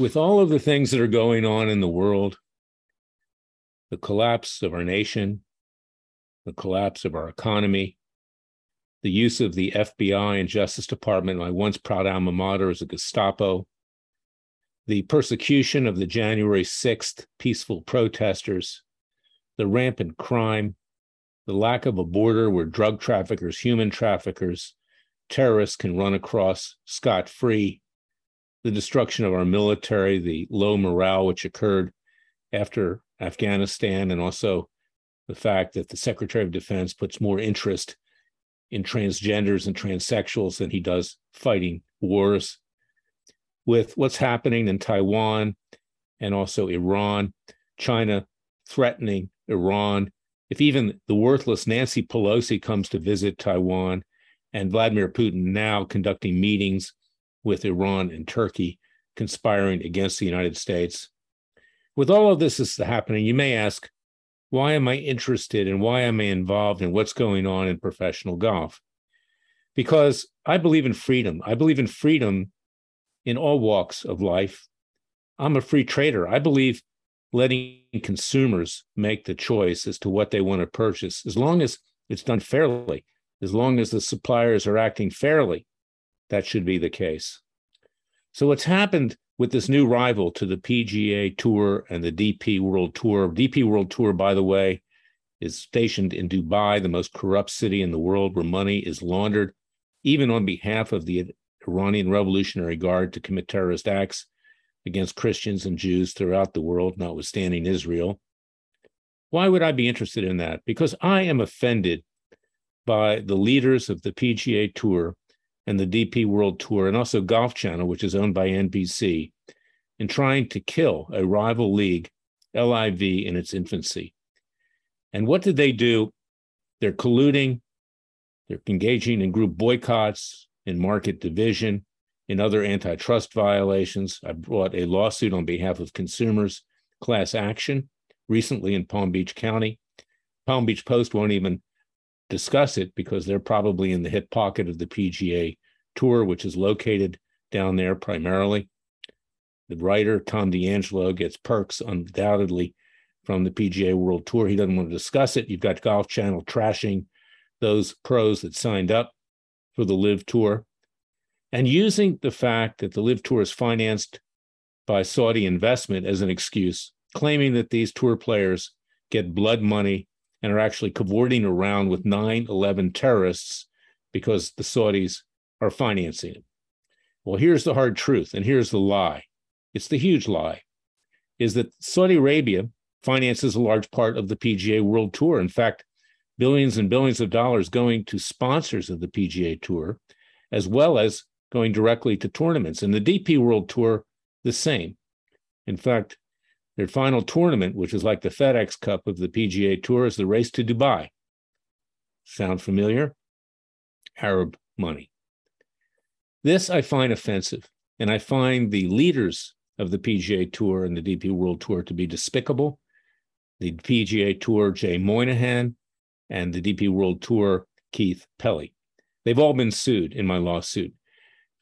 With all of the things that are going on in the world, the collapse of our nation, the collapse of our economy, the use of the FBI and Justice Department, my once proud alma mater as a Gestapo, the persecution of the January 6th peaceful protesters, the rampant crime, the lack of a border where drug traffickers, human traffickers, terrorists can run across scot free, the destruction of our military, the low morale which occurred after Afghanistan, and also the fact that the Secretary of Defense puts more interest in transgenders and transsexuals than he does fighting wars. With what's happening in Taiwan and also Iran, China threatening Iran. If even the worthless Nancy Pelosi comes to visit Taiwan and Vladimir Putin now conducting meetings with Iran and Turkey conspiring against the United States. With all of this is happening, you may ask, why am I interested and why am I involved in what's going on in professional golf? Because I believe in freedom. I believe in freedom in all walks of life. I'm a free trader. I believe letting consumers make the choice as to what they want to purchase, as long as it's done fairly, as long as the suppliers are acting fairly, that should be the case. So, what's happened with this new rival to the PGA Tour and the DP World Tour? DP World Tour, by the way, is stationed in Dubai, the most corrupt city in the world where money is laundered, even on behalf of the Iranian Revolutionary Guard to commit terrorist acts against Christians and Jews throughout the world, notwithstanding Israel. Why would I be interested in that? Because I am offended by the leaders of the PGA Tour and the DP World Tour, and also Golf Channel, which is owned by NBC, in trying to kill a rival league, LIV, in its infancy. And what did they do? They're colluding, they're engaging in group boycotts, in market division, in other antitrust violations. I brought a lawsuit on behalf of consumers, class action, recently in Palm Beach County. Palm Beach Post won't even discuss it because they're probably in the hip pocket of the PGA Tour, which is located down there primarily. The writer, Tom D'Angelo, gets perks undoubtedly from the PGA World Tour. He doesn't want to discuss it. You've got Golf Channel trashing those pros that signed up for the LIV Tour and using the fact that the LIV Tour is financed by Saudi investment as an excuse, claiming that these tour players get blood money and are actually cavorting around with 9 11 terrorists because the Saudis are financing it. Well, here's the hard truth, and here's the lie it's the huge lie is that Saudi Arabia finances a large part of the PGA World Tour. In fact, billions and billions of dollars going to sponsors of the PGA Tour, as well as going directly to tournaments. And the DP World Tour, the same. In fact, their final tournament, which is like the FedEx Cup of the PGA Tour, is the race to Dubai. Sound familiar? Arab money. This I find offensive, and I find the leaders of the PGA Tour and the DP World Tour to be despicable. The PGA Tour, Jay Monahan, and the DP World Tour, Keith Pelley. They've all been sued in my lawsuit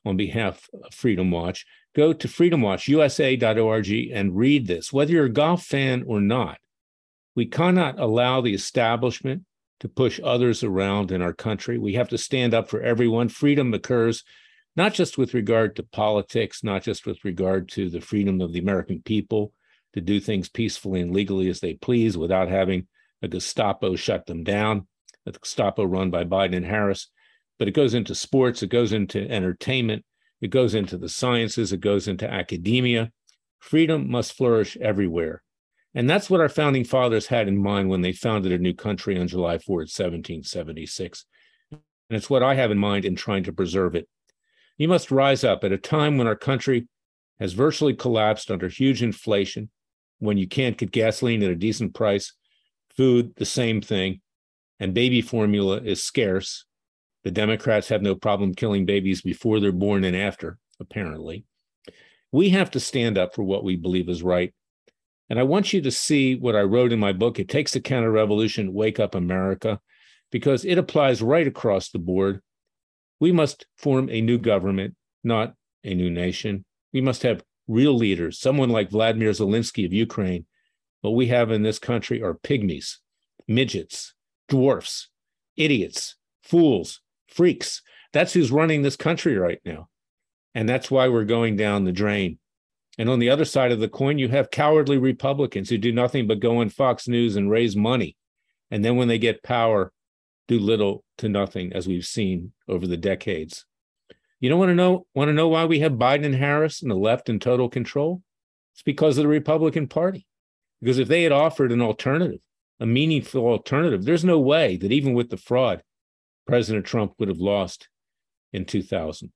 on behalf of Freedom Watch go to freedomwatchusa.org and read this. Whether you're a golf fan or not, we cannot allow the establishment to push others around in our country. We have to stand up for everyone. Freedom occurs not just with regard to politics, not just with regard to the freedom of the American people to do things peacefully and legally as they please without having a Gestapo shut them down, a Gestapo run by Biden and Harris, but it goes into sports, it goes into entertainment, it goes into the sciences, it goes into academia. Freedom must flourish everywhere. And that's what our founding fathers had in mind when they founded a new country on July 4th, 1776. And it's what I have in mind in trying to preserve it. You must rise up at a time when our country has virtually collapsed under huge inflation, when you can't get gasoline at a decent price, food, the same thing, and baby formula is scarce. The Democrats have no problem killing babies before they're born and after, apparently. We have to stand up for what we believe is right. And I want you to see what I wrote in my book. It takes a counter revolution, Wake Up America, because it applies right across the board. We must form a new government, not a new nation. We must have real leaders, someone like Vladimir Zelensky of Ukraine. What we have in this country are pygmies, midgets, dwarfs, idiots, fools, freaks. That's who's running this country right now. And that's why we're going down the drain. And on the other side of the coin, you have cowardly Republicans who do nothing but go on Fox News and raise money. And then when they get power, do little to nothing, as we've seen over the decades. You don't want to know want to know why we have Biden and Harris and the left in total control? It's because of the Republican Party. Because if they had offered an alternative, a meaningful alternative, there's no way that even with the fraud, President Trump would have lost in 2000.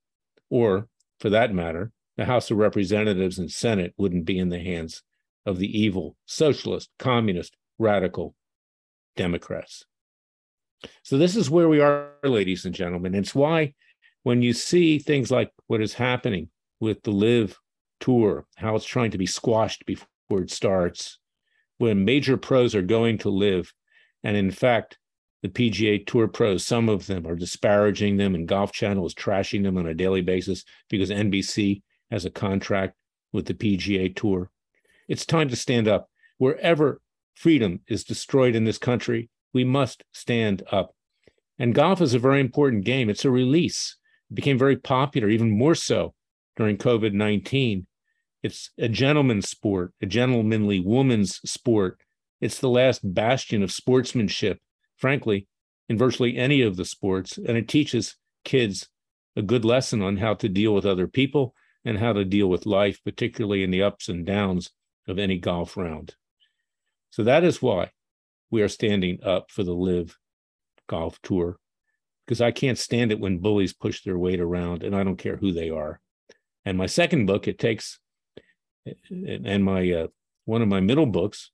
Or, for that matter, the House of Representatives and Senate wouldn't be in the hands of the evil socialist, communist, radical Democrats. So, this is where we are, ladies and gentlemen. It's why when you see things like what is happening with the LIV tour, how it's trying to be squashed before it starts, when major pros are going to LIV, and in fact, the PGA Tour pros, some of them are disparaging them, and Golf Channel is trashing them on a daily basis because NBC has a contract with the PGA Tour. It's time to stand up. Wherever freedom is destroyed in this country, we must stand up. And golf is a very important game. It's a release. It became very popular, even more so during COVID 19. It's a gentleman's sport, a gentlemanly woman's sport. It's the last bastion of sportsmanship, frankly, in virtually any of the sports. And it teaches kids a good lesson on how to deal with other people and how to deal with life, particularly in the ups and downs of any golf round. So that is why we are standing up for the LIV Golf Tour, because I can't stand it when bullies push their weight around, and I don't care who they are. And my second book, it takes, and my uh, one of my middle books,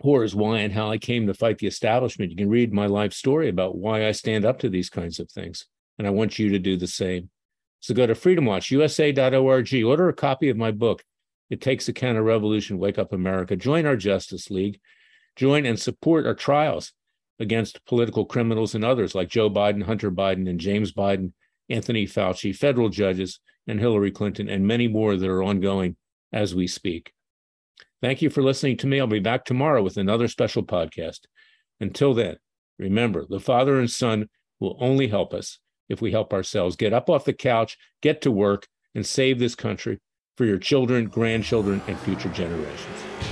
Horrors Why and How I Came to Fight the Establishment. You can read my life story about why I stand up to these kinds of things. And I want you to do the same. So go to freedomwatchusa.org, order a copy of my book. It takes a counter revolution, wake up America. Join our Justice League. Join and support our trials against political criminals and others like Joe Biden, Hunter Biden, and James Biden, Anthony Fauci, federal judges, and Hillary Clinton, and many more that are ongoing as we speak. Thank you for listening to me. I'll be back tomorrow with another special podcast. Until then, remember the Father and Son will only help us if we help ourselves. Get up off the couch, get to work, and save this country for your children, grandchildren, and future generations.